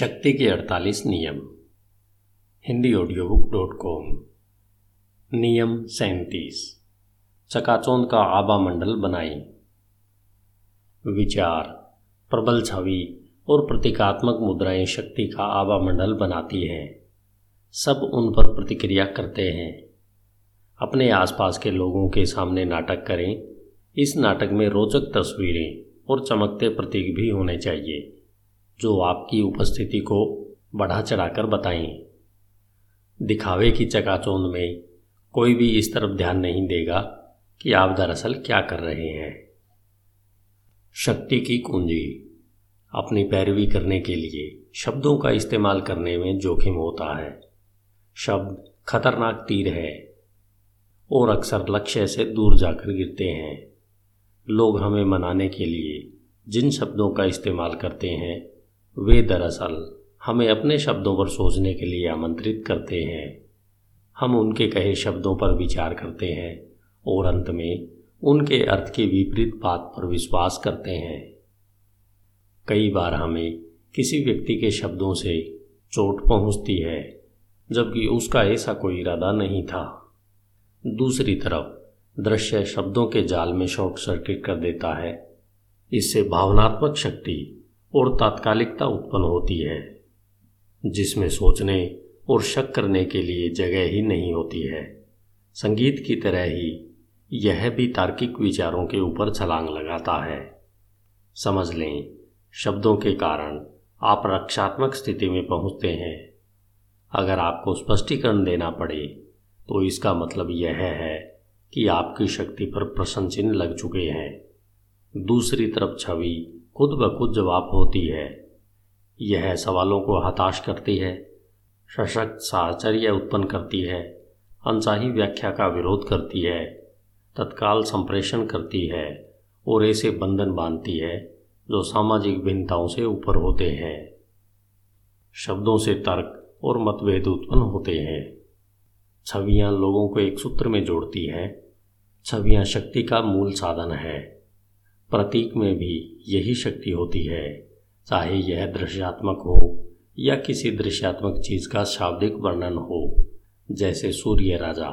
शक्ति के 48 नियम। Hindi audio book dot com नियम सैंतीस। चकाचौंध का आबा मंडल बनाएँ विचार। प्रबल छवि और प्रतीकात्मक मुद्राएँ शक्ति का आबा मंडल बनाती हैं। सब उन पर प्रतिक्रिया करते हैं। अपने आसपास के लोगों के सामने नाटक करें। इस नाटक में रोचक तस्वीरें और चमकते प्रतीक भी होने चाहिए। जो आपकी उपस्थिति को बढ़ा चढ़ाकर बताएँ। दिखावे की चकाचौंध में कोई भी इस तरफ़ ध्यान नहीं देगा कि आप दरअसल क्या कर रहे हैं। शक्ति की कुंजी, अपनी पैरवी करने के लिए शब्दों का इस्तेमाल करने में जोखिम होता है। शब्द खतरनाक तीर है और अक्सर लक्ष्य से दूर जाकर गिरते हैं। लोग हमें मनाने के लिए जिन शब्दों का इस्तेमाल करते हैं वे दरअसल हमें अपने शब्दों पर सोचने के लिए आमंत्रित करते हैं। हम उनके कहे शब्दों पर विचार करते हैं और अंत में उनके अर्थ के विपरीत बात पर विश्वास करते हैं। कई बार हमें किसी व्यक्ति के शब्दों से चोट पहुँचती है, जबकि उसका ऐसा कोई इरादा नहीं था। दूसरी तरफ़ दृश्य शब्दों के जाल में शॉर्ट सर्किट कर देता है। इससे भावनात्मक शक्ति और तात्कालिकता उत्पन्न होती है, जिसमें सोचने और शक करने के लिए जगह ही नहीं होती है। संगीत की तरह ही यह भी तार्किक विचारों के ऊपर छलांग लगाता है। समझ लें, शब्दों के कारण आप रक्षात्मक स्थिति में पहुँचते हैं। अगर आपको स्पष्टीकरण देना पड़े तो इसका मतलब यह है कि आपकी शक्ति पर प्रश्न चिन्ह लग चुके हैं। दूसरी तरफ़ छवि खुद ब खुद जवाब होती है। यह सवालों को हताश करती है, सशक्त साहचर्य उत्पन्न करती है अनचाही व्याख्या का विरोध करती है, तत्काल संप्रेषण करती है और ऐसे बंधन बांधती है जो सामाजिक भिन्नताओं से ऊपर होते हैं। शब्दों से तर्क और मतभेद उत्पन्न होते हैं। छवियाँ लोगों को एक सूत्र में जोड़ती हैं। छवियाँ शक्ति का मूल साधन है। प्रतीक में भी यही शक्ति होती है। चाहे यह दृश्यात्मक हो या किसी दृश्यात्मक चीज़ का शाब्दिक वर्णन हो, जैसे सूर्य राजा,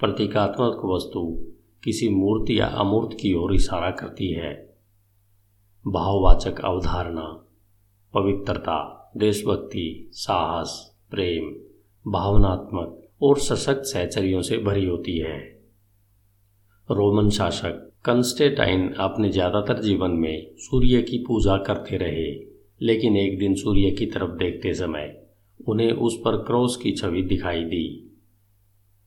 प्रतीकात्मक वस्तु किसी मूर्ति या अमूर्त की ओर इशारा करती है। भाववाचक अवधारणा, पवित्रता, देशभक्ति, साहस, प्रेम, भावनात्मक और सशक्त सहचरियों से भरी होती है। रोमन शासक कंस्टेटाइन अपने ज़्यादातर जीवन में सूर्य की पूजा करते रहे, लेकिन एक दिन सूर्य की तरफ़ देखते समय उन्हें उस पर क्रॉस की छवि दिखाई दी।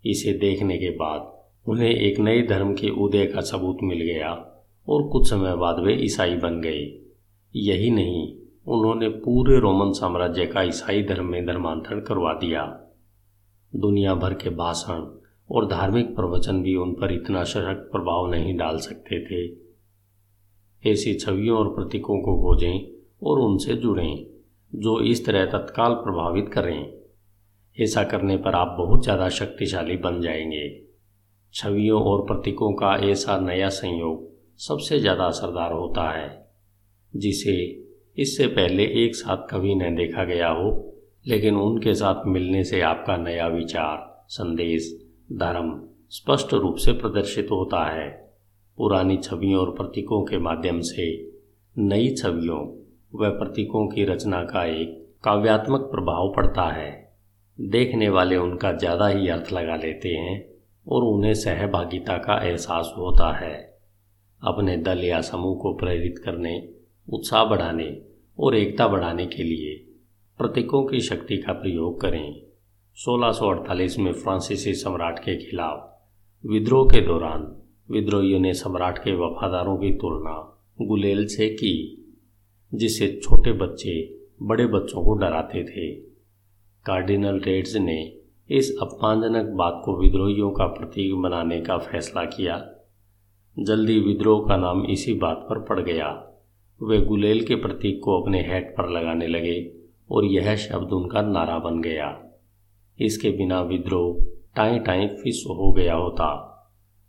इसे देखने के बाद उन्हें एक नए धर्म के उदय का सबूत मिल गया और कुछ समय बाद वे ईसाई बन गए। यही नहीं, उन्होंने पूरे रोमन साम्राज्य का ईसाई धर्म में धर्मांतरण करवा दिया। दुनिया भर के भाषण और धार्मिक प्रवचन भी उन पर इतना सशक्त प्रभाव नहीं डाल सकते थे। ऐसी छवियों और प्रतीकों को खोजें और उनसे जुड़ें, जो इस तरह तत्काल प्रभावित करें ऐसा करने पर आप बहुत ज़्यादा शक्तिशाली बन जाएँगे। छवियों और प्रतीकों का ऐसा नया संयोग सबसे ज़्यादा असरदार होता है, जिसे इससे पहले एक साथ कभी न देखा गया हो, लेकिन उनके साथ मिलने से आपका नया विचार, संदेश धर्म स्पष्ट रूप से प्रदर्शित होता है। पुरानी छवियों और प्रतीकों के माध्यम से नई छवियों व प्रतीकों की रचना का एक काव्यात्मक प्रभाव पड़ता है। देखने वाले उनका ज़्यादा ही अर्थ लगा लेते हैं और उन्हें सहभागिता का एहसास होता है। अपने दल या समूह को प्रेरित करने, उत्साह बढ़ाने और एकता बढ़ाने के लिए प्रतीकों की शक्ति का प्रयोग करें। 1648 में फ्रांसीसी सम्राट के खिलाफ विद्रोह के दौरान विद्रोहियों ने सम्राट के वफादारों की तुलना गुलेल से की, जिससे छोटे बच्चे बड़े बच्चों को डराते थे। कार्डिनल रेड्स ने इस अपमानजनक बात को विद्रोहियों का प्रतीक बनाने का फैसला किया। जल्दी विद्रोह का नाम इसी बात पर पड़ गया। वे गुलेल के प्रतीक को अपने हेड पर लगाने लगे और यह शब्द उनका नारा बन गया। इसके बिना विद्रोह टाई टाई फिस हो गया होता।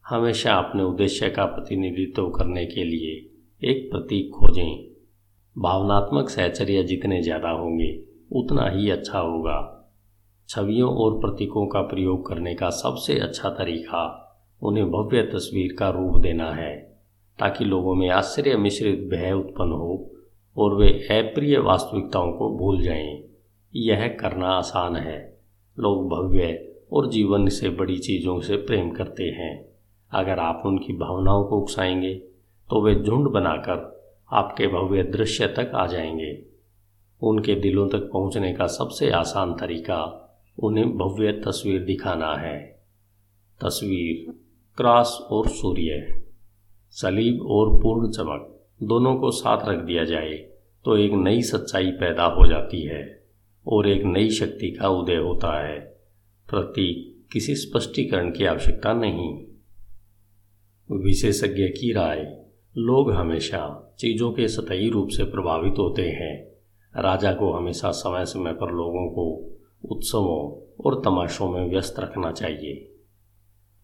हमेशा अपने उद्देश्य का प्रतिनिधित्व करने के लिए एक प्रतीक खोजें। भावनात्मक सहचर्य जितने ज़्यादा होंगे, उतना ही अच्छा होगा। छवियों और प्रतीकों का प्रयोग करने का सबसे अच्छा तरीका उन्हें भव्य तस्वीर का रूप देना है, ताकि लोगों में आश्चर्य मिश्रित भय उत्पन्न हो और वे अप्रिय वास्तविकताओं को भूल जाएँ। यह करना आसान है। लोग भव्य और जीवन से बड़ी चीज़ों से प्रेम करते हैं। अगर आप उनकी भावनाओं को उकसाएँगे तो वे झुंड बनाकर आपके भव्य दृश्य तक आ जाएँगे। उनके दिलों तक पहुँचने का सबसे आसान तरीका उन्हें भव्य तस्वीर दिखाना है। तस्वीर, क्रॉस और सूर्य, सलीब और पूर्ण चमक, दोनों को साथ रख दिया जाए तो एक नई सच्चाई पैदा हो जाती है। और एक नई शक्ति का उदय होता है। प्रतीक किसी स्पष्टीकरण की आवश्यकता नहीं। विशेषज्ञ की राय, लोग हमेशा चीज़ों के सतही रूप से प्रभावित होते हैं। राजा को हमेशा समय समय पर लोगों को उत्सवों और तमाशों में व्यस्त रखना चाहिए।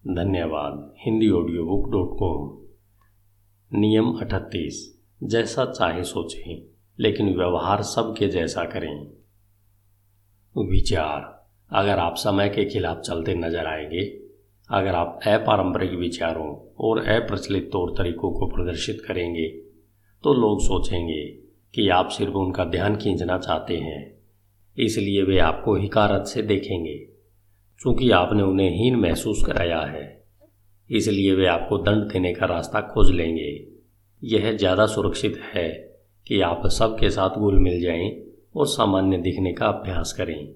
धन्यवाद, Hindi audio book dot com नियम अठतीस, जैसा चाहे सोचें, लेकिन व्यवहार सबके जैसा करें। विचार, अगर आप समय के खिलाफ चलते नज़र आएँगे, अगर आप अपारंपरिक विचारों और अप्रचलित तौर तरीकों को प्रदर्शित करेंगे तो लोग सोचेंगे कि आप सिर्फ़ उनका ध्यान खींचना चाहते हैं, इसलिए वे आपको हिकारत से देखेंगे क्योंकि आपने उन्हें हीन महसूस कराया है। इसलिए वे आपको दंड देने का रास्ता खोज लेंगे। यह ज़्यादा सुरक्षित है कि आप सबके साथ घुल मिल जाएँ और सामान्य दिखने का अभ्यास करें।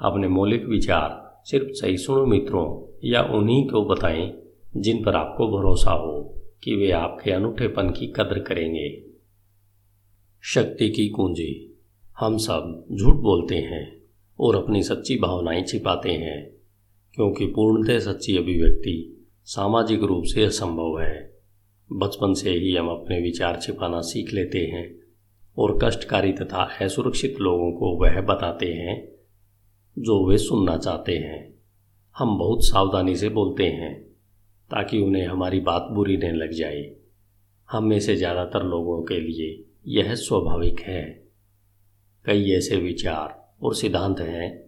अपने मौलिक विचार सिर्फ़ सहिष्णु मित्रों या उन्हीं को बताएँ जिन पर आपको भरोसा हो कि वे आपके अनूठेपन की कदर करेंगे। शक्ति की कुंजी। हम सब झूठ बोलते हैं और अपनी सच्ची भावनाएँ छिपाते हैं, क्योंकि पूर्णतः सच्ची अभिव्यक्ति सामाजिक रूप से असंभव है। बचपन से ही हम अपने विचार छिपाना सीख लेते हैं और कष्टकारी तथा असुरक्षित लोगों को वह बताते हैं, जो वे सुनना चाहते हैं। हम बहुत सावधानी से बोलते हैं, ताकि उन्हें हमारी बात बुरी नहीं लग जाए। हम में से ज़्यादातर लोगों के लिए यह स्वाभाविक है। कई ऐसे विचार और सिद्धांत हैं,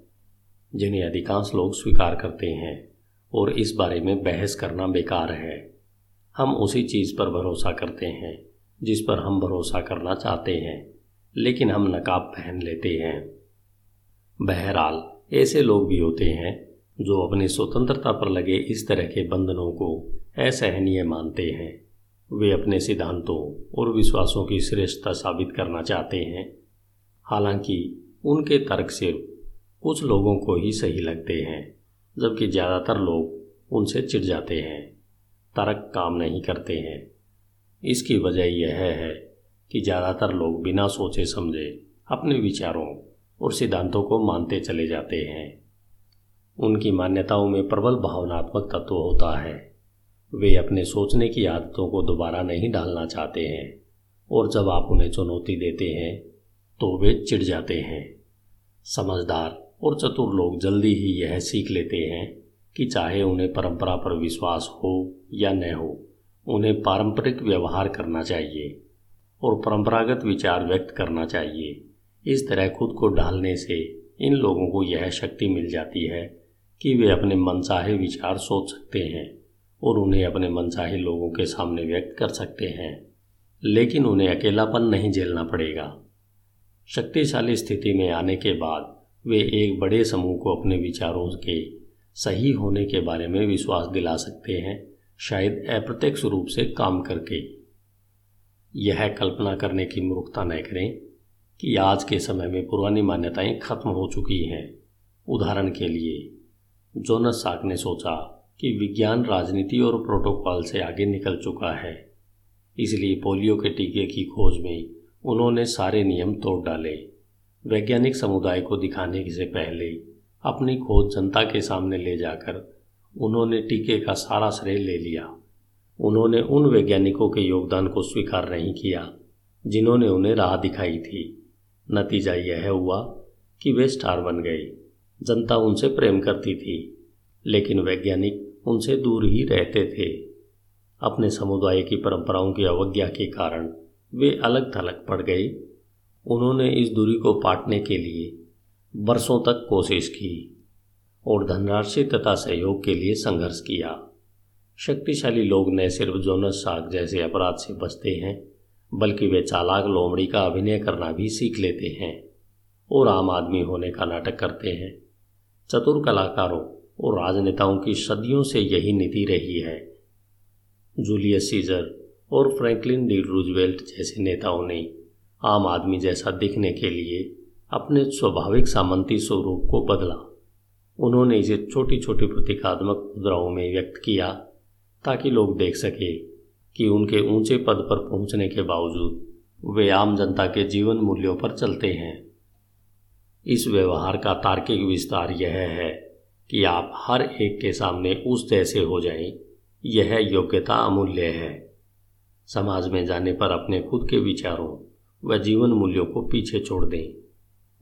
जिन्हें अधिकांश लोग स्वीकार करते हैं और इस बारे में बहस करना बेकार है। हम उसी चीज़ पर भरोसा करते हैं। जिस पर हम भरोसा करना चाहते हैं, लेकिन हम नकाब पहन लेते हैं। बहरहाल, ऐसे लोग भी होते हैं, जो अपनी स्वतंत्रता पर लगे इस तरह के बंधनों को असहनीय मानते हैं। वे अपने सिद्धांतों और विश्वासों की श्रेष्ठता साबित करना चाहते हैं। हालाँकि, उनके तर्क सिर्फ़ कुछ लोगों को ही सही लगते हैं, जबकि ज़्यादातर लोग उनसे चिढ़ जाते हैं। तर्क काम नहीं करते हैं। इसकी वजह यह है कि ज़्यादातर लोग बिना सोचे समझे अपने विचारों और सिद्धांतों को मानते चले जाते हैं। उनकी मान्यताओं में प्रबल भावनात्मक तत्व होता है। वे अपने सोचने की आदतों को दोबारा नहीं डालना चाहते हैं और जब आप उन्हें चुनौती देते हैं तो वे चिढ़ जाते हैं। समझदार और चतुर लोग जल्दी ही यह सीख लेते हैं कि चाहे उन्हें परंपरा पर विश्वास हो या न हो उन्हें पारंपरिक व्यवहार करना चाहिए और परंपरागत विचार व्यक्त करना चाहिए। इस तरह खुद को ढालने से इन लोगों को यह शक्ति मिल जाती है कि वे अपने मनचाहे विचार सोच सकते हैं और उन्हें अपने मनचाहे लोगों के सामने व्यक्त कर सकते हैं। लेकिन उन्हें अकेलापन नहीं झेलना पड़ेगा। शक्तिशाली स्थिति में आने के बाद वे एक बड़े समूह को अपने विचारों के सही होने के बारे में विश्वास दिला सकते हैं शायद अप्रत्यक्ष रूप से काम करके। यह कल्पना करने की मूर्खता न करें कि आज के समय में पुरानी मान्यताएँ खत्म हो चुकी हैं। उदाहरण के लिए, जोनस साक ने सोचा कि विज्ञान राजनीति और प्रोटोकॉल से आगे निकल चुका है। इसलिए पोलियो के टीके की खोज में उन्होंने सारे नियम तोड़ डाले। वैज्ञानिक समुदाय को दिखाने से पहले अपनी खोज जनता के सामने ले जाकर उन्होंने टीके का सारा श्रेय ले लिया। उन्होंने उन वैज्ञानिकों के योगदान को स्वीकार नहीं किया, जिन्होंने उन्हें राह दिखाई थी। नतीजा यह हुआ कि वे स्टार बन गए। जनता उनसे प्रेम करती थी, लेकिन वैज्ञानिक उनसे दूर ही रहते थे। अपने समुदाय की परंपराओं की अवज्ञा के कारण वे अलग थलग पड़ गए। उन्होंने इस दूरी को पाटने के लिए बरसों तक कोशिश की। और धनराशि तथा सहयोग के लिए संघर्ष किया। शक्तिशाली लोग न सिर्फ़ जोनस साग जैसे अपराध से बचते हैं, बल्कि वे चालाक लोमड़ी का अभिनय करना भी सीख लेते हैं और आम आदमी होने का नाटक करते हैं। चतुर कलाकारों और राजनेताओं की सदियों से यही नीति रही है। जूलियस सीजर और फ्रैंकलिन डी रूजवेल्ट जैसे नेताओं ने आम आदमी जैसा दिखने के लिए अपने स्वाभाविक सामंती स्वरूप को बदला। उन्होंने इसे छोटी छोटी प्रतीकात्मक मुद्राओं में व्यक्त किया ताकि लोग देख सके कि उनके ऊँचे पद पर पहुँचने के बावजूद वे आम जनता के जीवन मूल्यों पर चलते हैं। इस व्यवहार का तार्किक विस्तार यह है कि आप हर एक के सामने उस जैसे हो जाएँ, यह योग्यता अमूल्य है। समाज में जाने पर अपने खुद के विचारों व जीवन मूल्यों को पीछे छोड़ दें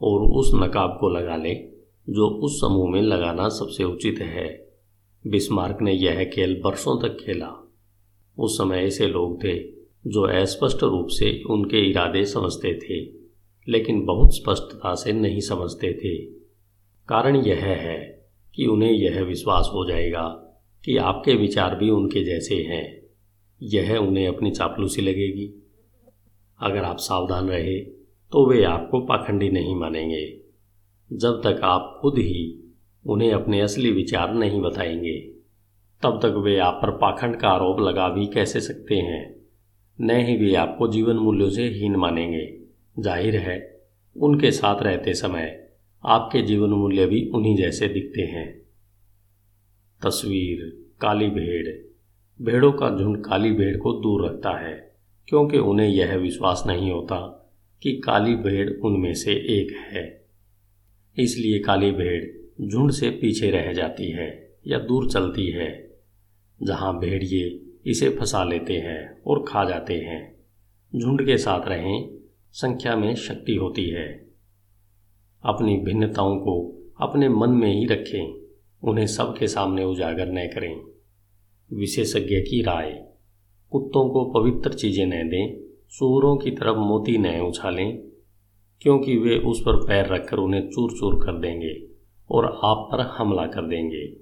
और उस नकाब को लगा लें जो उस समूह में लगाना सबसे उचित है। बिस्मार्क ने यह खेल बरसों तक खेला। उस समय ऐसे लोग थे जो अस्पष्ट रूप से उनके इरादे समझते थे, लेकिन बहुत स्पष्टता से नहीं समझते थे। कारण यह है कि उन्हें यह विश्वास हो जाएगा कि आपके विचार भी उनके जैसे हैं। यह उन्हें अपनी चापलूसी लगेगी। अगर आप सावधान रहे तो वे आपको पाखंडी नहीं मानेंगे। जब तक आप खुद ही उन्हें अपने असली विचार नहीं बताएँगे, तब तक वे आप पर पाखंड का आरोप लगा भी कैसे सकते हैं? न ही वे आपको जीवन मूल्यों से हीन मानेंगे। ज़ाहिर है, उनके साथ रहते समय आपके जीवन मूल्य भी उन्हीं जैसे दिखते हैं। तस्वीर, काली भेड़। भेड़ों का झुंड काली भेड़ को दूर रखता है, क्योंकि उन्हें यह विश्वास नहीं होता कि काली भेड़ उनमें से एक है। इसलिए काली भेड़ झुंड से पीछे रह जाती है या दूर चलती है। जहाँ भेड़िए इसे फंसा लेते हैं और खा जाते हैं, झुंड के साथ रहें, संख्या में शक्ति होती है। अपनी भिन्नताओं को अपने मन में ही रखें, उन्हें सबके सामने उजागर न करें। विशेषज्ञ की राय, कुत्तों को पवित्र चीज़ें न दें सूरों की तरफ़ मोती न उछालें क्योंकि वे उस पर पैर रखकर उन्हें चूर चूर कर देंगे और आप पर हमला कर देंगे।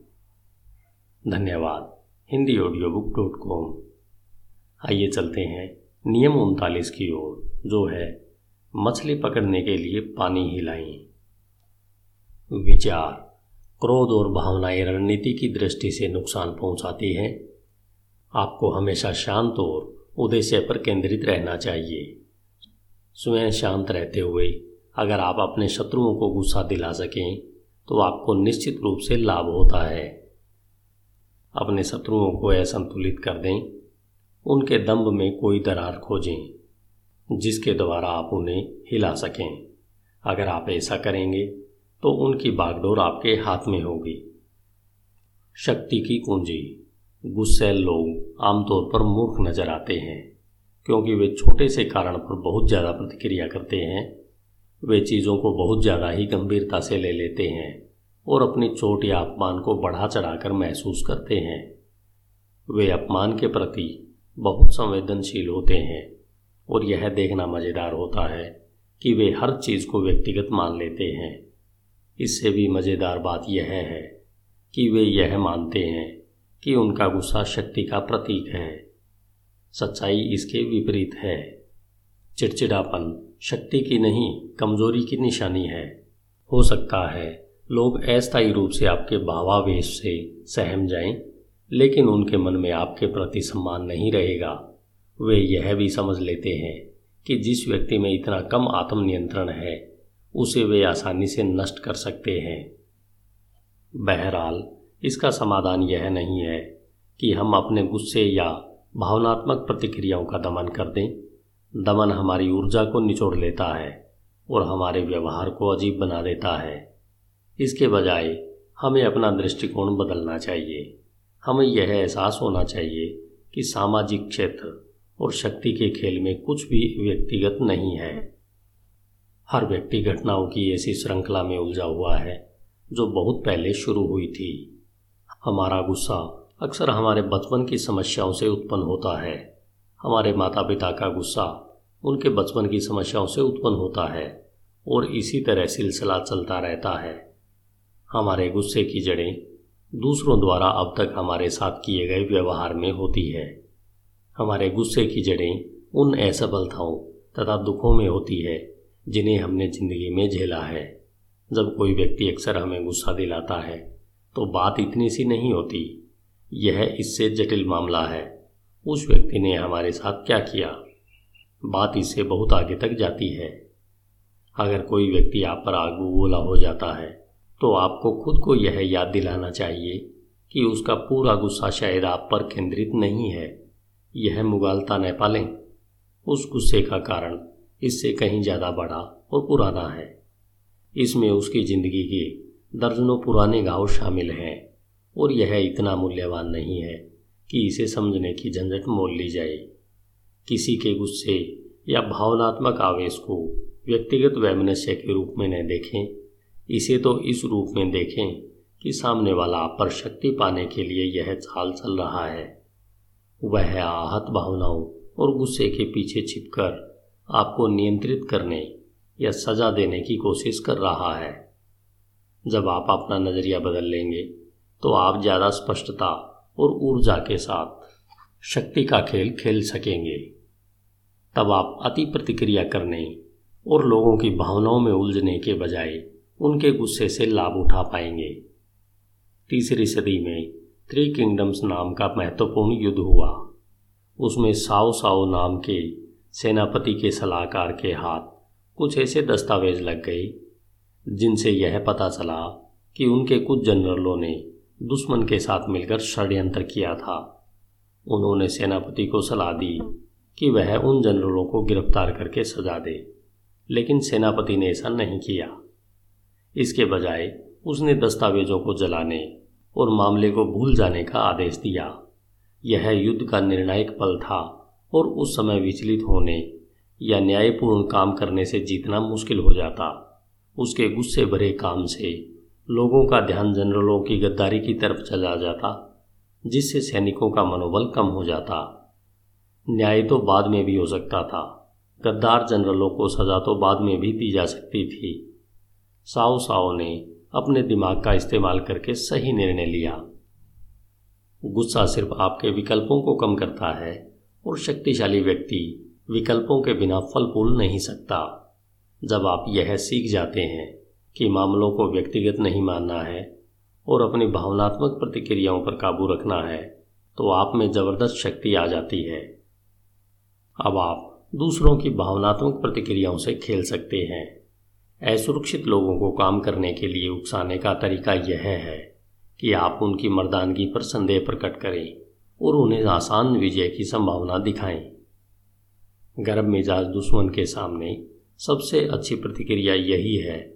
धन्यवाद। Hindi audio book dot com आइए चलते हैं नियम उनतालीस की ओर, जो है, मछली पकड़ने के लिए पानी हिलाएँ विचार। क्रोध और भावनाएँ रणनीति की दृष्टि से नुकसान पहुंचाती हैं। आपको हमेशा शांत और उद्देश्य पर केंद्रित रहना चाहिए। स्वयं शांत रहते हुए अगर आप अपने शत्रुओं को गुस्सा दिला सकें तो आपको निश्चित रूप से लाभ होता है। अपने शत्रुओं को असंतुलित कर दें, उनके दम्भ में कोई दरार खोजें, जिसके द्वारा आप उन्हें हिला सकें। अगर आप ऐसा करेंगे तो उनकी बागडोर आपके हाथ में होगी। शक्ति की कुंजी, गुस्सेल लोग आमतौर पर मूर्ख नज़र आते हैं। क्योंकि वे छोटे से कारण पर बहुत ज़्यादा प्रतिक्रिया करते हैं। वे चीज़ों को बहुत ज़्यादा ही गंभीरता से ले लेते हैं और अपनी चोट या अपमान को बढ़ा चढ़ाकर महसूस करते हैं। वे अपमान के प्रति बहुत संवेदनशील होते हैं और यह देखना मज़ेदार होता है कि वे हर चीज़ को व्यक्तिगत मान लेते हैं। इससे भी मज़ेदार बात यह है कि वे यह मानते हैं कि उनका गुस्सा शक्ति का प्रतीक है। सच्चाई इसके विपरीत है। चिड़चिड़ापन शक्ति की नहीं कमज़ोरी की निशानी है। हो सकता है लोग अस्थायी रूप से आपके भावावेश से सहम जाएँ, लेकिन उनके मन में आपके प्रति सम्मान नहीं रहेगा। वे यह भी समझ लेते हैं कि जिस व्यक्ति में इतना कम आत्मनियंत्रण है उसे वे आसानी से नष्ट कर सकते हैं। बहरहाल इसका समाधान यह नहीं है कि हम अपने गुस्से या भावनात्मक प्रतिक्रियाओं का दमन कर दें। दमन हमारी ऊर्जा को निचोड़ लेता है और हमारे व्यवहार को अजीब बना देता है। इसके बजाय हमें अपना दृष्टिकोण बदलना चाहिए। हमें यह एहसास होना चाहिए कि सामाजिक क्षेत्र और शक्ति के खेल में कुछ भी व्यक्तिगत नहीं है। हर व्यक्ति घटनाओं की ऐसी श्रृंखला में उलझा हुआ है जो बहुत पहले शुरू हुई थी। हमारा गुस्सा अक्सर हमारे बचपन की समस्याओं से उत्पन्न होता है। हमारे माता पिता का गुस्सा उनके बचपन की समस्याओं से उत्पन्न होता है और इसी तरह सिलसिला चलता रहता है। हमारे गुस्से की जड़ें दूसरों द्वारा अब तक हमारे साथ किए गए व्यवहार में होती है। हमारे गुस्से की जड़ें उन असफलताओं तथा दुखों में होती है जिन्हें हमने ज़िंदगी में झेला है। जब कोई व्यक्ति अक्सर हमें गुस्सा दिलाता है तो बात इतनी सी नहीं होती। यह इससे जटिल मामला है। उस व्यक्ति ने हमारे साथ क्या किया? बात इससे बहुत आगे तक जाती है। अगर कोई व्यक्ति आप पर आगू बोला हो जाता है तो आपको खुद को यह याद दिलाना चाहिए कि उसका पूरा गुस्सा शायद आप पर केंद्रित नहीं है। यह मुगालता न पालें उस गुस्से का कारण इससे कहीं ज़्यादा बड़ा और पुराना है। इसमें उसकी ज़िंदगी के दर्जनों पुराने घाव शामिल हैं। और यह इतना मूल्यवान नहीं है कि इसे समझने की झंझट मोल ली जाए। किसी के गुस्से या भावनात्मक आवेश को व्यक्तिगत वैमनस्य के रूप में न देखें। इसे तो इस रूप में देखें कि सामने वाला आप पर शक्ति पाने के लिए यह चाल चल रहा है। वह आहत भावनाओं और गुस्से के पीछे छिपकर आपको नियंत्रित करने या सजा देने की कोशिश कर रहा है। जब आप अपना नज़रिया बदल लेंगे तो आप ज़्यादा स्पष्टता और ऊर्जा के साथ शक्ति का खेल खेल सकेंगे। तब आप अति प्रतिक्रिया करने और लोगों की भावनाओं में उलझने के बजाय उनके गुस्से से लाभ उठा पाएँगे। तीसरी सदी में थ्री किंगडम्स नाम का महत्वपूर्ण युद्ध हुआ। उसमें साओ साओ नाम के सेनापति के सलाहकार के हाथ कुछ ऐसे दस्तावेज़ लग गए, जिनसे यह पता चला कि उनके कुछ जनरलों ने दुश्मन के साथ मिलकर षड्यंत्र किया था। उन्होंने सेनापति को सलाह दी कि वह उन जनरलों को गिरफ़्तार करके सजा दे, लेकिन सेनापति ने ऐसा नहीं किया। इसके बजाय उसने दस्तावेजों को जलाने और मामले को भूल जाने का आदेश दिया। यह युद्ध का निर्णायक पल था और उस समय विचलित होने या न्यायपूर्ण काम करने से जीतना मुश्किल हो जाता। उसके गुस्से भरे काम से लोगों का ध्यान जनरलों की गद्दारी की तरफ़ चला जाता, जिससे सैनिकों का मनोबल कम हो जाता। न्याय तो बाद में भी हो सकता था। गद्दार जनरलों को सजा तो बाद में भी दी जा सकती थी। साओ साओ ने अपने दिमाग का इस्तेमाल करके सही निर्णय लिया। गुस्सा सिर्फ़ आपके विकल्पों को कम करता है और शक्तिशाली व्यक्ति विकल्पों के बिना फल फूल नहीं सकता। जब आप यह सीख जाते हैं कि मामलों को व्यक्तिगत नहीं मानना है और अपनी भावनात्मक प्रतिक्रियाओं पर काबू रखना है तो आप में ज़बरदस्त शक्ति आ जाती है। अब आप दूसरों की भावनात्मक प्रतिक्रियाओं से खेल सकते हैं। असुरक्षित लोगों को काम करने के लिए उकसाने का तरीका यह है कि आप उनकी मर्दानगी पर संदेह प्रकट करें और उन्हें आसान विजय की संभावना दिखाएँ। गर्भ मिजाज दुश्मन के सामने सबसे अच्छी प्रतिक्रिया यही है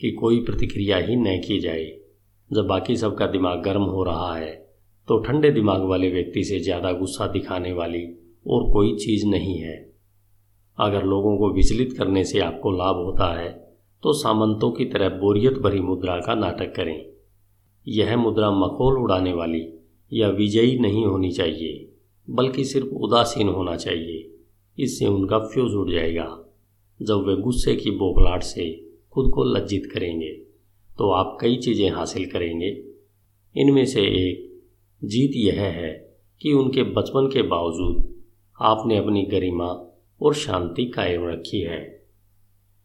कि कोई प्रतिक्रिया ही न की जाए। जब बाकी सबका दिमाग गर्म हो रहा है तो ठंडे दिमाग वाले व्यक्ति से ज़्यादा गुस्सा दिखाने वाली और कोई चीज़ नहीं है। अगर लोगों को विचलित करने से आपको लाभ होता है तो सामंतों की तरह बोरियत भरी मुद्रा का नाटक करें। यह मुद्रा मखोल उड़ाने वाली या विजयी नहीं होनी चाहिए, बल्कि सिर्फ़ उदासीन होना चाहिए। इससे उनका फ्यूज उड़ जाएगा। जब वे गुस्से की बोखलाट से खुद को लज्जित करेंगे तो आप कई चीज़ें हासिल करेंगे। इनमें से एक जीत यह है कि उनके बचपन के बावजूद आपने अपनी गरिमा और शांति कायम रखी है।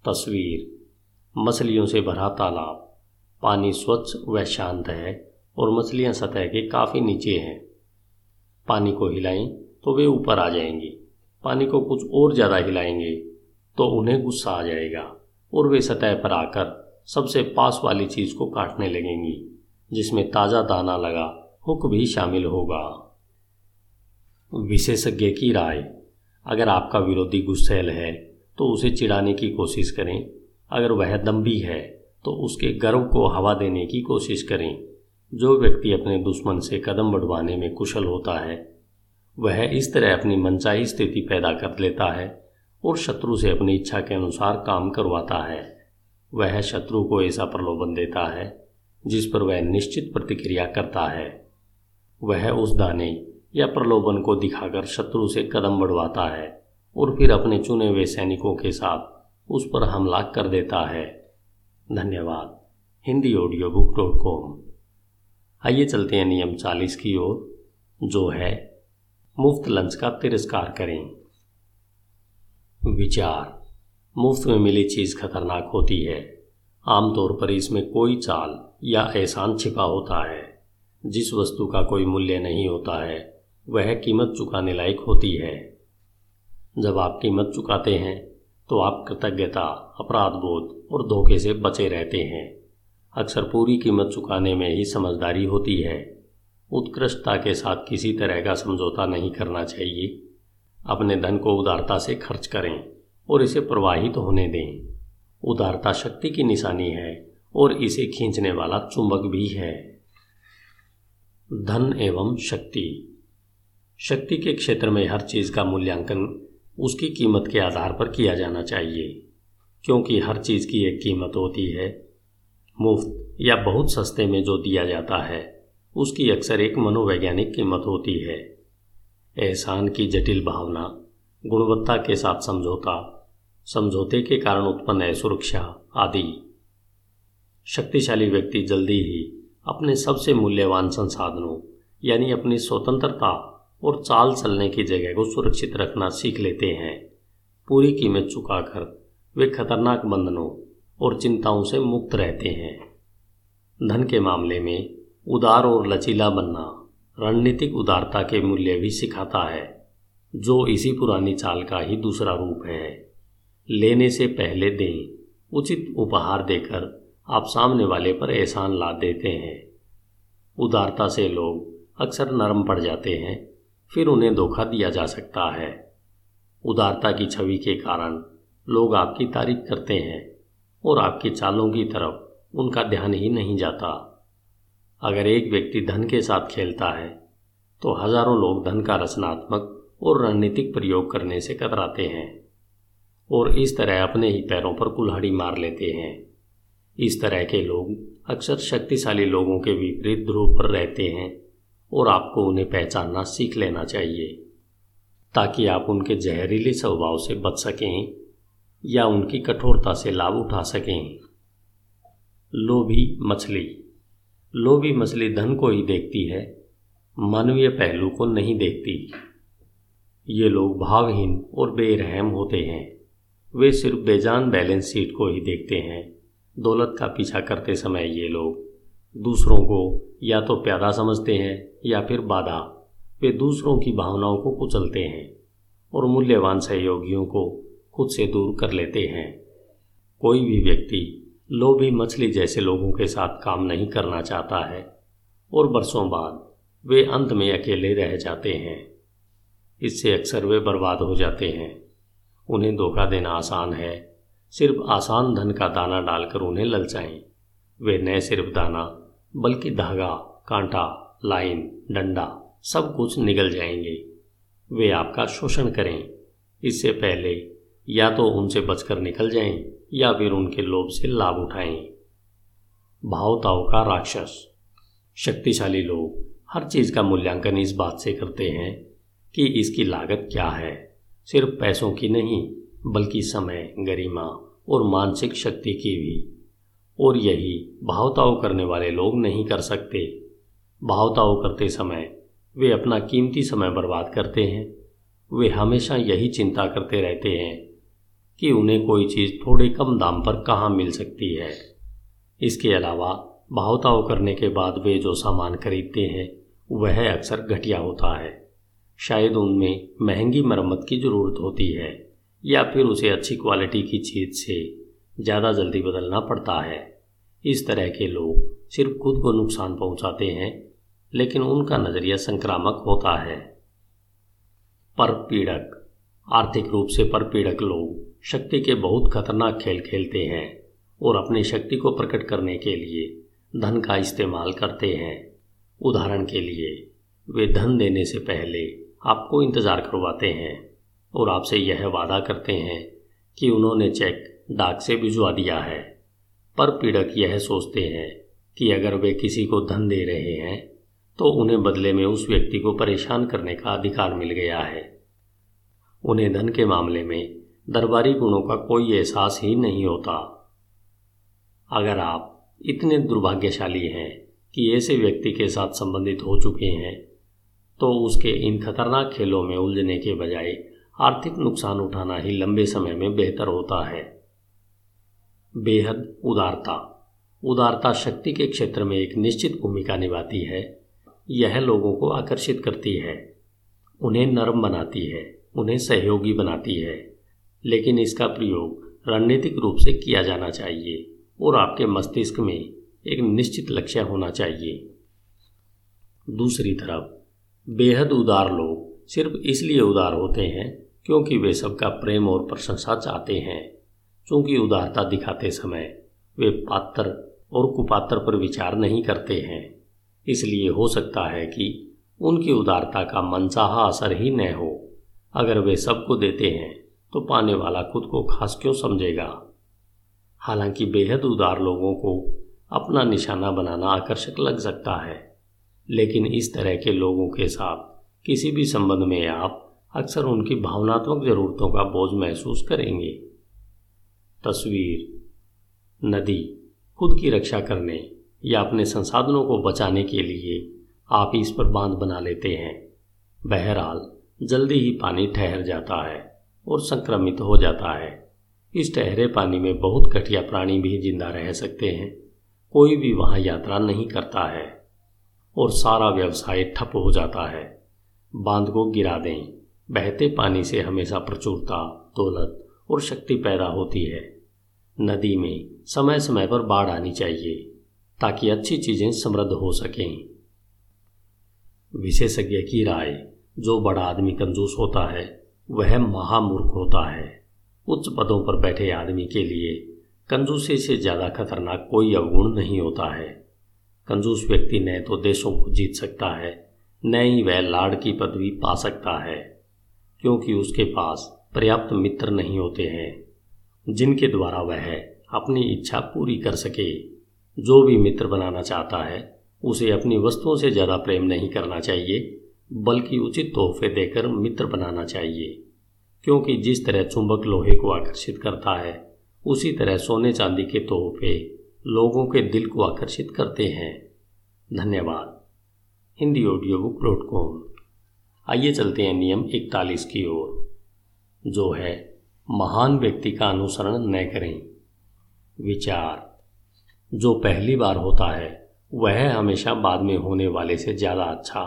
तस्वीर, मछलियों से भरा तालाब, पानी स्वच्छ व शांत है और मछलियाँ सतह के काफ़ी नीचे हैं। पानी को हिलाएँ तो वे ऊपर आ जाएँगी। पानी को कुछ और ज़्यादा हिलाएँगे तो उन्हें गुस्सा आ जाएगा। और वे सतह पर आकर सबसे पास वाली चीज़ को काटने लगेंगी, जिसमें ताज़ा दाना लगा हुक भी शामिल होगा। विशेषज्ञ की राय, अगर आपका विरोधी गुस्सेल है तो उसे चिढ़ाने की कोशिश करें। अगर वह दम्भी है तो उसके गर्व को हवा देने की कोशिश करें। जो व्यक्ति अपने दुश्मन से कदम बढ़वाने में कुशल होता है, वह इस तरह अपनी मनचाही स्थिति पैदा कर लेता है। और शत्रु से अपनी इच्छा के अनुसार काम करवाता है। वह शत्रु को ऐसा प्रलोभन देता है, जिस पर वह निश्चित प्रतिक्रिया करता है। वह उस दाने या प्रलोभन को दिखाकर शत्रु से कदम बढ़वाता है और फिर अपने चुने हुए सैनिकों के साथ उस पर हमला कर देता है। धन्यवाद। Hindi audio book dot com. आइए चलते हैं नियम चालीस की ओर, जो है मुफ़्त लंच का तिरस्कार करें। विचार। मुफ़्त में मिली चीज़ खतरनाक होती है। आमतौर पर इसमें कोई चाल या एहसान छिपा होता है। जिस वस्तु का कोई मूल्य नहीं होता है, वह कीमत चुकाने लायक होती है। जब आप कीमत चुकाते हैं तो आप कृतज्ञता अपराध बोध और धोखे से बचे रहते हैं। अक्सर पूरी कीमत चुकाने में ही समझदारी होती है। उत्कृष्टता के साथ किसी तरह का समझौता नहीं करना चाहिए। अपने धन को उदारता से खर्च करें और इसे प्रवाहित होने दें। उदारता शक्ति की निशानी है और इसे खींचने वाला चुंबक भी है। धन एवं शक्ति। शक्ति के क्षेत्र में हर चीज़ का मूल्यांकन उसकी कीमत के आधार पर किया जाना चाहिए, क्योंकि हर चीज़ की एक कीमत होती है। मुफ़्त या बहुत सस्ते में जो दिया जाता है, उसकी अक्सर एक मनोवैज्ञानिक कीमत होती है। एहसान की जटिल भावना, गुणवत्ता के साथ समझौता, समझौते के कारण उत्पन्न है सुरक्षा आदि। शक्तिशाली व्यक्ति जल्दी ही अपने सबसे मूल्यवान संसाधनों, यानी अपनी स्वतंत्रता और चाल चलने की जगह को सुरक्षित रखना सीख लेते हैं। पूरी कीमत चुकाकर वे खतरनाक बंधनों और चिंताओं से मुक्त रहते हैं। धन के मामले में उदार और लचीला बनना। रणनीतिक उदारता के मूल्य भी सिखाता है, जो इसी पुरानी चाल का ही दूसरा रूप है। लेने से पहले दें उचित उपहार देकर आप सामने वाले पर एहसान ला देते हैं। उदारता से लोग अक्सर नरम पड़ जाते हैं, फिर उन्हें धोखा दिया जा सकता है। उदारता की छवि के कारण लोग आपकी तारीफ़ करते हैं और आपकी चालों की तरफ़ उनका ध्यान ही नहीं जाता। अगर एक व्यक्ति धन के साथ खेलता है तो हज़ारों लोग धन का रचनात्मक और रणनीतिक प्रयोग करने से कतराते हैं और इस तरह अपने ही पैरों पर कुल्हाड़ी मार लेते हैं। इस तरह के लोग अक्सर शक्तिशाली लोगों के विपरीत ध्रुव पर रहते हैं और आपको उन्हें पहचानना सीख लेना चाहिए, ताकि आप उनके जहरीले स्वभाव से बच सकें या उनकी कठोरता से लाभ उठा सकें। लोभी मछली लोभी मछली धन को ही देखती है, मानवीय पहलू को नहीं देखती। ये लोग भावहीन और बेरहम होते हैं। वे सिर्फ़ बेजान बैलेंस शीट को ही देखते हैं। दौलत का पीछा करते समय ये लोग दूसरों को या तो प्यादा समझते हैं या फिर बाधा। वे दूसरों की भावनाओं को कुचलते हैं और मूल्यवान सहयोगियों को खुद से दूर कर लेते हैं। कोई भी व्यक्ति लोभी मछली जैसे लोगों के साथ काम नहीं करना चाहता है, और बरसों बाद वे अंत में अकेले रह जाते हैं। इससे अक्सर वे बर्बाद हो जाते हैं। उन्हें धोखा देना आसान है। सिर्फ़ आसान धन का दाना डालकर उन्हें ललचाएँ वे न सिर्फ़ दाना, बल्कि धागा, कांटा, लाइन, डंडा, सब कुछ निगल जाएँगे। वे आपका शोषण करें। इससे पहले या तो उनसे बचकर निकल जाएँ या फिर उनके लोभ से लाभ उठाएँ। भावताओं का राक्षस। शक्तिशाली लोग हर चीज़ का मूल्यांकन इस बात से करते हैं कि इसकी लागत क्या है। सिर्फ़ पैसों की नहीं, बल्कि समय, गरिमा और मानसिक शक्ति की भी। और यही भावताव करने वाले लोग नहीं कर सकते। भावताव करते समय वे अपना कीमती समय बर्बाद करते हैं। वे हमेशा यही चिंता करते रहते हैं कि उन्हें कोई चीज़ थोड़े कम दाम पर कहाँ मिल सकती है। इसके अलावा, भावताव करने के बाद वे जो सामान खरीदते हैं, वह अक्सर घटिया होता है। शायद उनमें महँगी मरम्मत की ज़रूरत होती है, या फिर उसे अच्छी क्वालिटी की चीज़ से ज़्यादा जल्दी बदलना पड़ता है। इस तरह के लोग सिर्फ़ खुद को नुकसान पहुंचाते हैं, लेकिन उनका नज़रिया संक्रामक होता है। पर पीड़क, आर्थिक रूप से परपीड़क लोग शक्ति के बहुत खतरनाक खेल खेलते हैं और अपनी शक्ति को प्रकट करने के लिए धन का इस्तेमाल करते हैं। उदाहरण के लिए, वे धन देने से पहले आपको इंतज़ार करवाते हैं और आपसे यह वादा करते हैं कि उन्होंने चेक डाक से भिजवा दिया है। पर पीड़क यह सोचते हैं कि अगर वे किसी को धन दे रहे हैं तो उन्हें बदले में उस व्यक्ति को परेशान करने का अधिकार मिल गया है। उन्हें धन के मामले में दरबारी गुणों का कोई एहसास ही नहीं होता। अगर आप इतने दुर्भाग्यशाली हैं कि ऐसे व्यक्ति के साथ संबंधित हो चुके हैं तो उसके इन खतरनाक खेलों में उलझने के बजाय आर्थिक नुकसान उठाना ही लंबे समय में बेहतर होता है। बेहद उदारता। उदारता शक्ति के क्षेत्र में एक निश्चित भूमिका निभाती है। यह लोगों को आकर्षित करती है। उन्हें नरम बनाती है। उन्हें सहयोगी बनाती है। लेकिन इसका प्रयोग रणनीतिक रूप से किया जाना चाहिए और आपके मस्तिष्क में एक निश्चित लक्ष्य होना चाहिए। दूसरी तरफ़, बेहद उदार लोग सिर्फ़ इसलिए उदार होते हैं क्योंकि वे सबका प्रेम और प्रशंसा चाहते हैं। क्योंकि उदारता दिखाते समय वे पात्र और कुपात्र पर विचार नहीं करते हैं। इसलिए हो सकता है कि उनकी उदारता का मनचाहा असर ही न हो। अगर वे सबको देते हैं तो पाने वाला खुद को खास क्यों समझेगा? हालाँकि बेहद उदार लोगों को अपना निशाना बनाना आकर्षक लग सकता है। लेकिन इस तरह के लोगों के साथ किसी भी संबंध में आप अक्सर उनकी भावनात्मक ज़रूरतों का बोझ महसूस करेंगे। तस्वीर, नदी, खुद की रक्षा करने या अपने संसाधनों को बचाने के लिए आप इस पर बाँध बना लेते हैं। बहरहाल, जल्दी ही पानी ठहर जाता है। और संक्रमित हो जाता है। इस ठहरे पानी में बहुत घटिया प्राणी भी ज़िंदा रह सकते हैं। कोई भी वहाँ यात्रा नहीं करता है और सारा व्यवसाय ठप हो जाता है। बाँध को गिरा दें। बहते पानी से हमेशा प्रचुरता, दौलत और शक्ति पैदा होती है। नदी में समय समय पर बाढ़ आनी चाहिए ताकि अच्छी चीज़ें समृद्ध हो सकें। विशेषज्ञ की राय, जो बड़ा आदमी कंजूस होता है वह महामूर्ख होता है। उच्च पदों पर बैठे आदमी के लिए कंजूसी से ज़्यादा खतरनाक कोई अवगुण नहीं होता है। कंजूस व्यक्ति न तो देशों को जीत सकता है, न ही वह लाड़ की पदवी पा सकता है, क्योंकि उसके पास पर्याप्त मित्र नहीं होते हैं, जिनके द्वारा वह अपनी इच्छा पूरी कर सके। जो भी मित्र बनाना चाहता है, उसे अपनी वस्तुओं से ज़्यादा प्रेम नहीं करना चाहिए। बल्कि उचित तोहफे देकर मित्र बनाना चाहिए, क्योंकि जिस तरह चुंबक लोहे को आकर्षित करता है, उसी तरह सोने चांदी के तोहफे लोगों के दिल को आकर्षित करते हैं। धन्यवाद। Hindi audio book dot com आइए चलते हैं नियम इकतालीस की ओर, जो है महान व्यक्ति का अनुसरण न करें। विचार। जो पहली बार होता है, वह हमेशा बाद में होने वाले से ज़्यादा अच्छा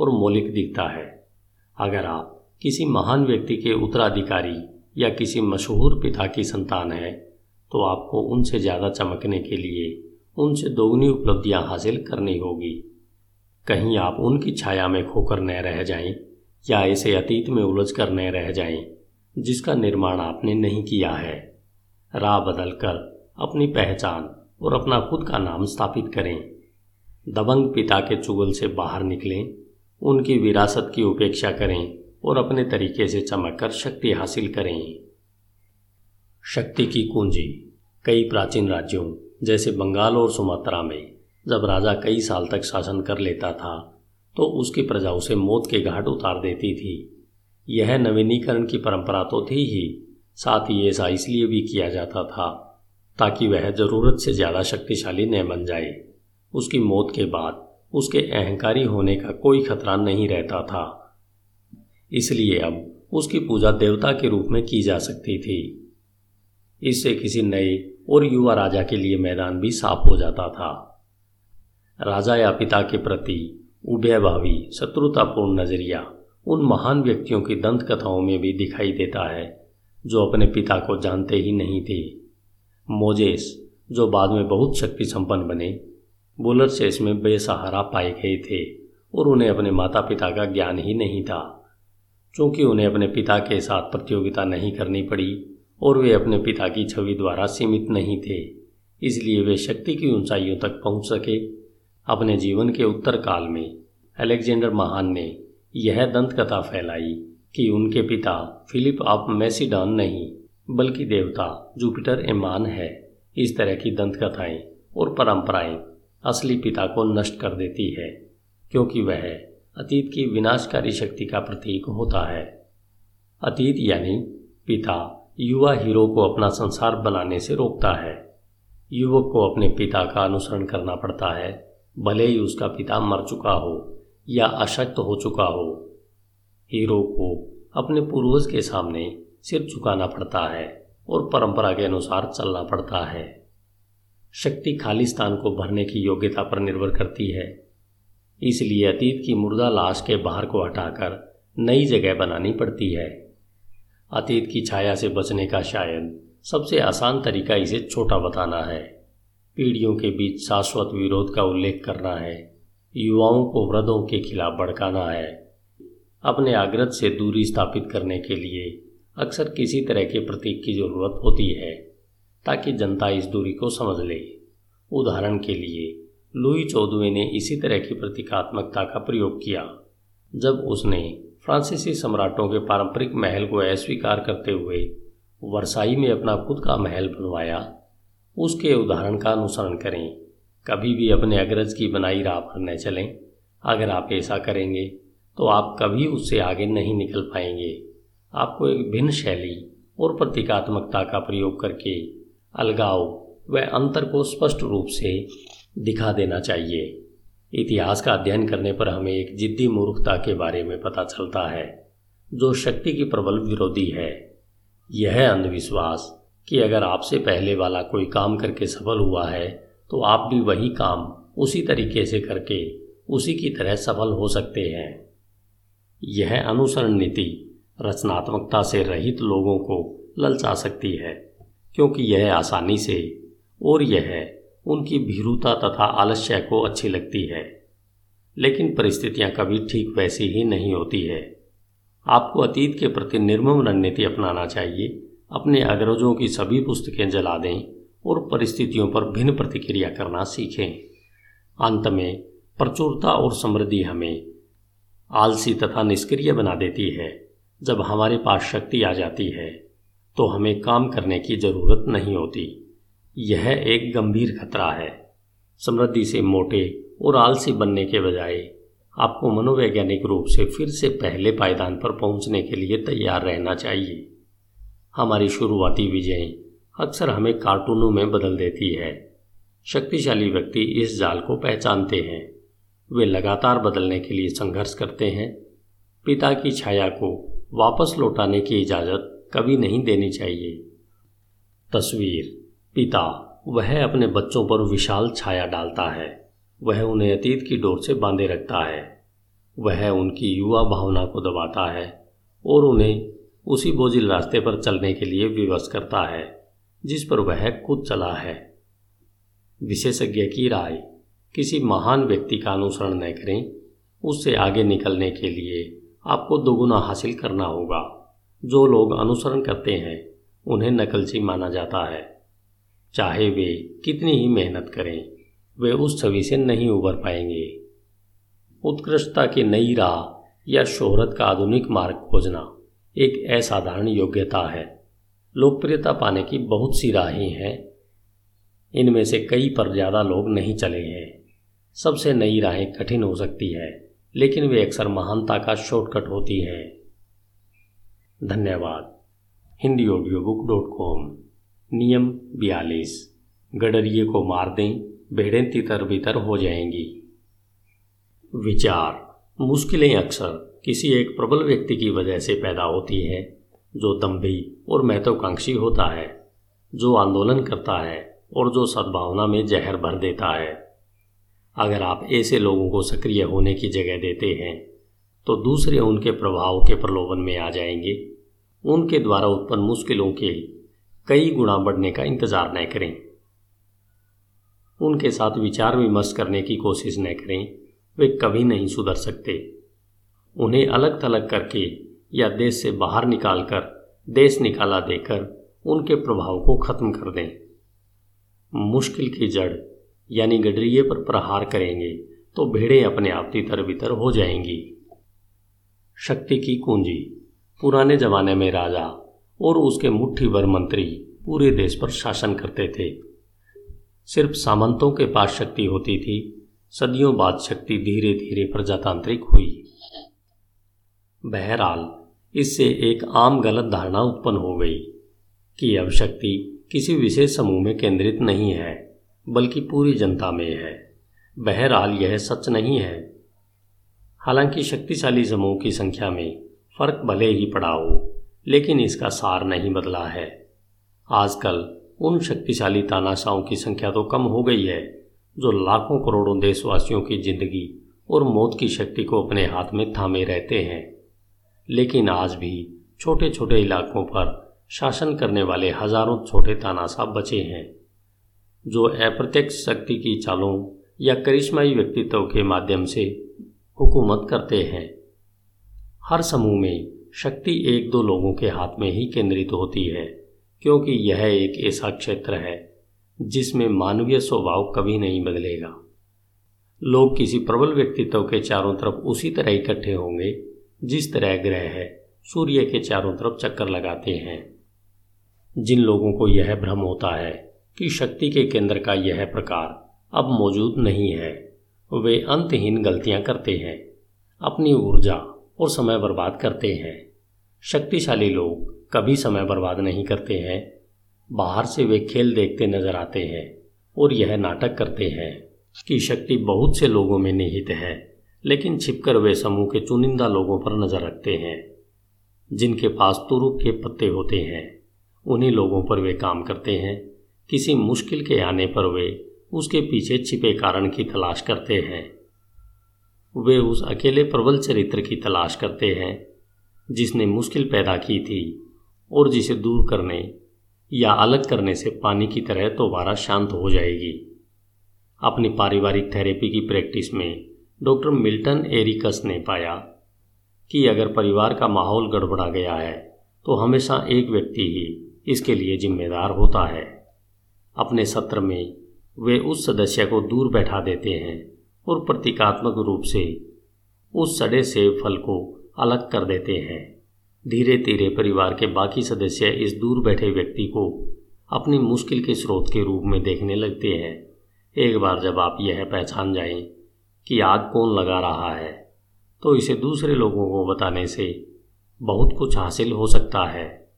और मौलिक दिखता है। अगर आप किसी महान व्यक्ति के उत्तराधिकारी या किसी मशहूर पिता की संतान है तो आपको उनसे ज़्यादा चमकने के लिए उनसे दोगुनी उपलब्धियाँ हासिल करनी होगी। कहीं आप उनकी छाया में खोकर न रह जाएँ, या ऐसे अतीत में उलझ कर न रह जाएँ, जिसका निर्माण आपने नहीं किया है। राह बदल कर अपनी पहचान और अपना खुद का नाम स्थापित करें। दबंग पिता के चुगल से बाहर निकलें उनकी विरासत की उपेक्षा करें और अपने तरीके से चमक कर शक्ति हासिल करें। शक्ति की कुंजी, कई प्राचीन राज्यों, जैसे बंगाल और सुमात्रा में, जब राजा कई साल तक शासन कर लेता था तो उसकी प्रजा उसे मौत के घाट उतार देती थी। यह नवीनीकरण की परंपरा तो थी ही, साथ ही ऐसा इसलिए भी किया जाता था ताकि वह ज़रूरत से ज़्यादा शक्तिशाली न बन जाए। उसकी मौत के बाद उसके अहंकारी होने का कोई खतरा नहीं रहता था। इसलिए अब उसकी पूजा देवता के रूप में की जा सकती थी। इससे किसी नए और युवा राजा के लिए मैदान भी साफ़ हो जाता था। राजा या पिता के प्रति उभयभावी, शत्रुतापूर्ण नज़रिया उन महान व्यक्तियों की दंत कथाओं में भी दिखाई देता है, जो अपने पिता को जानते ही नहीं थे। मोजेस, जो बाद में बहुत शक्ति संपन्न बने बुलर से इसमें बेसहारा पाए गए थे और उन्हें अपने माता पिता का ज्ञान ही नहीं था। क्योंकि उन्हें अपने पिता के साथ प्रतियोगिता नहीं करनी पड़ी और वे अपने पिता की छवि द्वारा सीमित नहीं थे, इसलिए वे शक्ति की ऊंचाइयों तक पहुँच सके। अपने जीवन के उत्तर काल में अलेक्जेंडर महान ने यह दंत कथा फैलाई कि उनके पिता फिलिप ऑफ़ मैसीडॉन नहीं, बल्कि देवता जुपिटर एमान है। इस तरह की दंत कथाएँ और परंपराएँ असली पिता को नष्ट कर देती है, क्योंकि वह अतीत की विनाशकारी शक्ति का प्रतीक होता है। अतीत यानी पिता युवा हीरो को अपना संसार बनाने से रोकता है। युवक को अपने पिता का अनुसरण करना पड़ता है, भले ही उसका पिता मर चुका हो या अशक्त हो चुका हो। हीरो को अपने पूर्वज के सामने सिर झुकाना पड़ता है और परंपरा के अनुसार चलना पड़ता है। शक्ति खालिस्तान को भरने की योग्यता पर निर्भर करती है। इसलिए अतीत की मुर्दा लाश के बाहर को हटाकर नई जगह बनानी पड़ती है। अतीत की छाया से बचने का शायद सबसे आसान तरीका इसे छोटा बताना है। पीढ़ियों के बीच शाश्वत विरोध का उल्लेख करना है। युवाओं को वृद्धों के खिलाफ भड़काना है। अपने आग्रत से दूरी स्थापित करने के लिए अक्सर किसी तरह के प्रतीक की ज़रूरत होती है। ताकि जनता इस दूरी को समझ ले। उदाहरण के लिए, लुई चौदहवें ने इसी तरह की प्रतीकात्मकता का प्रयोग किया। जब उसने फ्रांसीसी सम्राटों के पारंपरिक महल को अस्वीकार करते हुए वर्साई में अपना खुद का महल बनवाया, उसके उदाहरण का अनुसरण करें। कभी भी अपने अग्रज की बनाई राह पर न चलें। अगर आप ऐसा करेंगे तो आप कभी उससे आगे नहीं निकल पाएँगे। आपको एक भिन्न शैली और प्रतीकात्मकता का प्रयोग करके अलगाव व अंतर को स्पष्ट रूप से दिखा देना चाहिए। इतिहास का अध्ययन करने पर हमें एक जिद्दी मूर्खता के बारे में पता चलता है, जो शक्ति की प्रबल विरोधी है। यह अंधविश्वास कि अगर आपसे पहले वाला कोई काम करके सफल हुआ है तो आप भी वही काम उसी तरीके से करके उसी की तरह सफल हो सकते हैं। यह अनुसरण नीति रचनात्मकता से रहित लोगों को ललचा सकती है। क्योंकि यह आसानी से और यह उनकी भीरुता तथा आलस्य को अच्छी लगती है। लेकिन परिस्थितियाँ कभी ठीक वैसी ही नहीं होती है। आपको अतीत के प्रति निर्मम रणनीति अपनाना चाहिए, अपने अग्रजों की सभी पुस्तकें जला दें और परिस्थितियों पर भिन्न प्रतिक्रिया करना सीखें। अंत में, प्रचुरता और समृद्धि हमें आलसी तथा निष्क्रिय बना देती है, जब हमारे पास शक्ति आ जाती है। तो हमें काम करने की ज़रूरत नहीं होती। यह एक गंभीर खतरा है। समृद्धि से मोटे और आलसी बनने के बजाय आपको मनोवैज्ञानिक रूप से फिर से पहले पायदान पर पहुँचने के लिए तैयार रहना चाहिए। हमारी शुरुआती विजय अक्सर हमें कार्टूनों में बदल देती है। शक्तिशाली व्यक्ति इस जाल को पहचानते हैं। वे लगातार बदलने के लिए संघर्ष करते हैं। पिता की छाया को वापस लौटाने की इजाज़त कभी नहीं देनी चाहिए। तस्वीर। पिता, वह अपने बच्चों पर विशाल छाया डालता है। वह उन्हें अतीत की डोर से बांधे रखता है। वह उनकी युवा भावना को दबाता है और उन्हें उसी बोझिल रास्ते पर चलने के लिए विवश करता है, जिस पर वह खुद चला है। विशेषज्ञ की राय, किसी महान व्यक्ति का अनुसरण न करें। उससे आगे निकलने के लिए आपको दोगुना हासिल करना होगा। जो लोग अनुसरण करते हैं, उन्हें नकलची माना जाता है। चाहे वे कितनी ही मेहनत करें, वे उस छवि से नहीं उबर पाएँगे। उत्कृष्टता की नई राह या शोहरत का आधुनिक मार्ग खोजना एक असाधारण योग्यता है। लोकप्रियता पाने की बहुत सी राहें हैं। इनमें से कई पर ज़्यादा लोग नहीं चले हैं। सबसे नई राहें कठिन हो सकती है, लेकिन वे अक्सर महानता का शॉर्टकट होती हैं। धन्यवाद। Hindi audio book dot com नियम बयालीस। गडरिए को मार दें भेड़ें तितर बितर हो जाएँगी। विचार। मुश्किलें अक्सर किसी एक प्रबल व्यक्ति की वजह से पैदा होती है, जो दम्भी और महत्वाकांक्षी होता है, जो आंदोलन करता है और जो सद्भावना में जहर भर देता है। अगर आप ऐसे लोगों को सक्रिय होने की जगह देते हैं तो दूसरे उनके प्रभाव के प्रलोभन में आ जाएँगे। उनके द्वारा उत्पन्न मुश्किलों के कई गुणा बढ़ने का इंतज़ार न करें। उनके साथ विचार विमर्श करने की कोशिश न करें। वे कभी नहीं सुधर सकते। उन्हें अलग थलग करके या देश से बाहर निकाल कर देश निकाला देकर उनके प्रभाव को खत्म कर दें। मुश्किल की जड़, यानी गडरिए पर प्रहार करेंगे तो भेड़ें अपने आप तितर बितर हो जाएँगी। शक्ति की कुंजी, पुराने जमाने में राजा और उसके मुट्ठी भर मंत्री पूरे देश पर शासन करते थे। सिर्फ़ सामंतों के पास शक्ति होती थी, सदियों बाद शक्ति धीरे धीरे प्रजातांत्रिक हुई। बहरहाल, इससे एक आम गलत धारणा उत्पन्न हो गई कि अब शक्ति किसी विशेष समूह में केंद्रित नहीं है, बल्कि पूरी जनता में है। बहरहाल, यह सच नहीं है हालाँकि शक्तिशाली समूह की संख्या में फ़र्क भले ही पड़ा हो, लेकिन इसका सार नहीं बदला है। आजकल उन शक्तिशाली तानाशाहों की संख्या तो कम हो गई है, जो लाखों करोड़ों देशवासियों की ज़िंदगी और मौत की शक्ति को अपने हाथ में थामे रहते हैं। लेकिन आज भी छोटे छोटे इलाकों पर शासन करने वाले हज़ारों छोटे तानाशाह बचे हैं, जो अप्रत्यक्ष शक्ति की चालों या करिश्माई व्यक्तित्व के माध्यम से हुकूमत करते हैं। हर समूह में शक्ति एक दो लोगों के हाथ में ही केंद्रित होती है, क्योंकि यह एक ऐसा क्षेत्र है, जिसमें मानवीय स्वभाव कभी नहीं बदलेगा। लोग किसी प्रबल व्यक्तित्व के चारों तरफ़ उसी तरह इकट्ठे होंगे, जिस तरह ग्रह है, सूर्य के चारों तरफ़ चक्कर लगाते हैं। जिन लोगों को यह भ्रम होता है कि शक्ति के केंद्र का यह प्रकार अब मौजूद नहीं है वे अंतहीन गलतियाँ करते हैं, अपनी ऊर्जा और समय बर्बाद करते हैं। शक्तिशाली लोग कभी समय बर्बाद नहीं करते हैं। बाहर से वे खेल देखते नज़र आते हैं और यह नाटक करते हैं कि शक्ति बहुत से लोगों में निहित है, लेकिन छिपकर वे समूह के चुनिंदा लोगों पर नज़र रखते हैं। जिनके पास तुरुप के पत्ते होते हैं, उन्हीं लोगों पर वे काम करते हैं। किसी मुश्किल के आने पर वे उसके पीछे छिपे कारण की तलाश करते हैं। वे उस अकेले प्रबल चरित्र की तलाश करते हैं, जिसने मुश्किल पैदा की थी और जिसे दूर करने या अलग करने से पानी की तरह दोबारा शांत हो जाएगी। अपनी पारिवारिक थेरेपी की प्रैक्टिस में डॉक्टर मिल्टन एरिकस ने पाया कि अगर परिवार का माहौल गड़बड़ा गया है तो हमेशा एक व्यक्ति ही इसके लिए जिम्मेदार होता है। अपने सत्र में वे उस सदस्य को दूर बैठा देते हैं और प्रतीकात्मक रूप से उस सड़े से फल को अलग कर देते हैं। धीरे धीरे परिवार के बाकी सदस्य इस दूर बैठे व्यक्ति को अपनी मुश्किल के स्रोत के रूप में देखने लगते हैं। एक बार जब आप यह पहचान जाएँ कि आग कौन लगा रहा है तो इसे दूसरे लोगों को बताने से बहुत कुछ हासिल हो सकता है।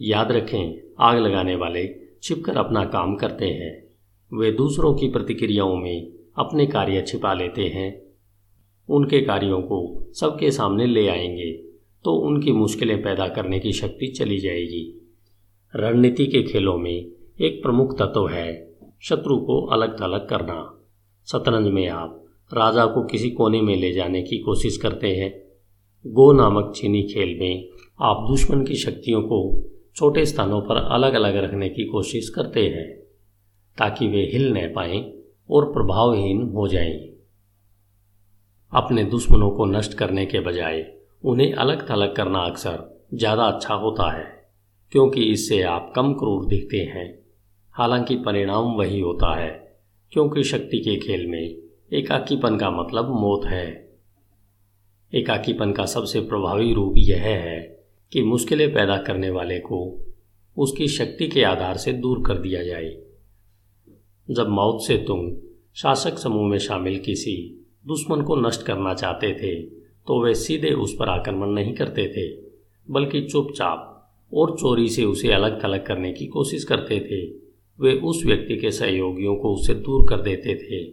याद रखें, आग लगाने वाले छिपकर अपना काम करते हैं। वे दूसरों की प्रतिक्रियाओं में अपने कार्य छिपा लेते हैं। उनके कार्यों को सबके सामने ले आएँगे तो उनकी मुश्किलें पैदा करने की शक्ति चली जाएगी। रणनीति के खेलों में एक प्रमुख तत्व है शत्रु को अलग थलग करना। शतरंज में आप राजा को किसी कोने में ले जाने की कोशिश करते हैं। गो नामक चीनी खेल में आप दुश्मन की शक्तियों को छोटे स्थानों पर अलग अलग रखने की कोशिश करते हैं। ताकि वे हिल न पाएँ और प्रभावहीन हो जाएँ। अपने दुश्मनों को नष्ट करने के बजाय उन्हें अलग थलग करना अक्सर ज़्यादा अच्छा होता है, क्योंकि इससे आप कम क्रूर दिखते हैं। हालाँकि परिणाम वही होता है, क्योंकि शक्ति के खेल में एकाकीपन का मतलब मौत है। एकाकीपन का सबसे प्रभावी रूप यह है कि मुश्किलें पैदा करने वाले को उसकी शक्ति के आधार से दूर कर दिया जाए। जब मौत से तुम शासक समूह में शामिल किसी दुश्मन को नष्ट करना चाहते थे तो वे सीधे उस पर आक्रमण नहीं करते थे, बल्कि चुपचाप और चोरी से उसे अलग थलग करने की कोशिश करते थे। वे उस व्यक्ति के सहयोगियों को उससे दूर कर देते थे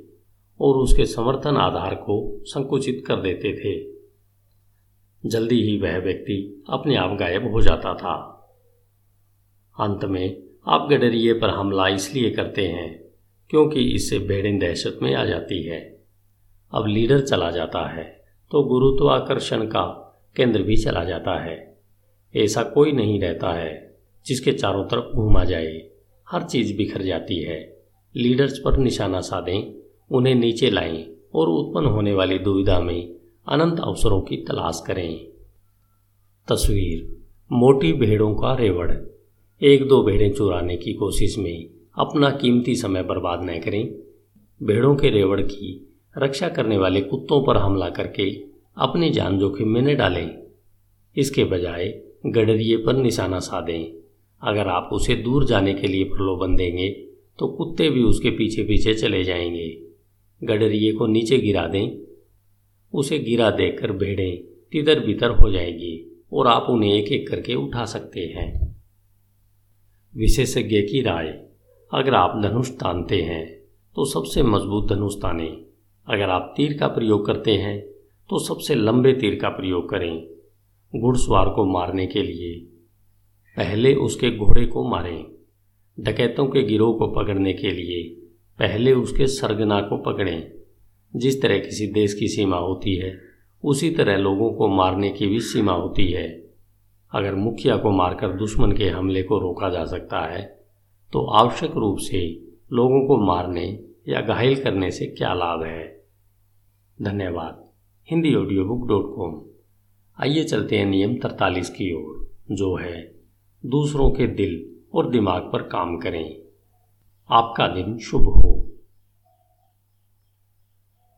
और उसके समर्थन आधार को संकुचित कर देते थे। जल्दी ही वह व्यक्ति अपने आप गायब हो जाता था। अंत में आप गडरिए पर हमला इसलिए करते हैं क्योंकि इससे भेड़ें दहशत में आ जाती है। अब लीडर चला जाता है तो गुरुत्वाकर्षण का केंद्र भी चला जाता है। ऐसा कोई नहीं रहता है, जिसके चारों तरफ़ घूमा जाए। हर चीज़ बिखर जाती है। लीडर्स पर निशाना साधें, उन्हें नीचे लाएँ और उत्पन्न होने वाली दुविधा में अनंत अवसरों की तलाश करें। तस्वीर, मोटी भेड़ों का रेवड़। एक दो भेड़ें चुराने की कोशिश में अपना कीमती समय बर्बाद न करें। भेड़ों के रेवड़ की रक्षा करने वाले कुत्तों पर हमला करके अपनी जान जोखिम में न डालें। इसके बजाय गडरिए पर निशाना साधें। अगर आप उसे दूर जाने के लिए प्रलोभन देंगे तो कुत्ते भी उसके पीछे पीछे चले जाएँगे। गडरिए को नीचे गिरा दें। उसे गिरा देकर भेड़ें तितर बितर हो जाएँगी और आप उन्हें एक एक करके उठा सकते हैं। विशेषज्ञ की राय अगर आप धनुष तानते हैं तो सबसे मज़बूत धनुष ताने। अगर आप तीर का प्रयोग करते हैं तो सबसे लंबे तीर का प्रयोग करें, घुड़सवार को मारने के लिए। पहले उसके घोड़े को मारें, डकैतों के गिरोह को पकड़ने के लिए। पहले उसके सरगना को पकड़ें। जिस तरह किसी देश की सीमा होती है, उसी तरह लोगों को मारने की भी सीमा होती है। अगर मुखिया को मारकर दुश्मन के हमले को रोका जा सकता है तो आवश्यक रूप से लोगों को मारने या घायल करने से क्या लाभ है? धन्यवाद। Hindi audio book dot com आइए चलते हैं नियम तरतालीस की ओर, जो है, दूसरों के दिल और दिमाग पर काम करें। आपका दिन शुभ हो।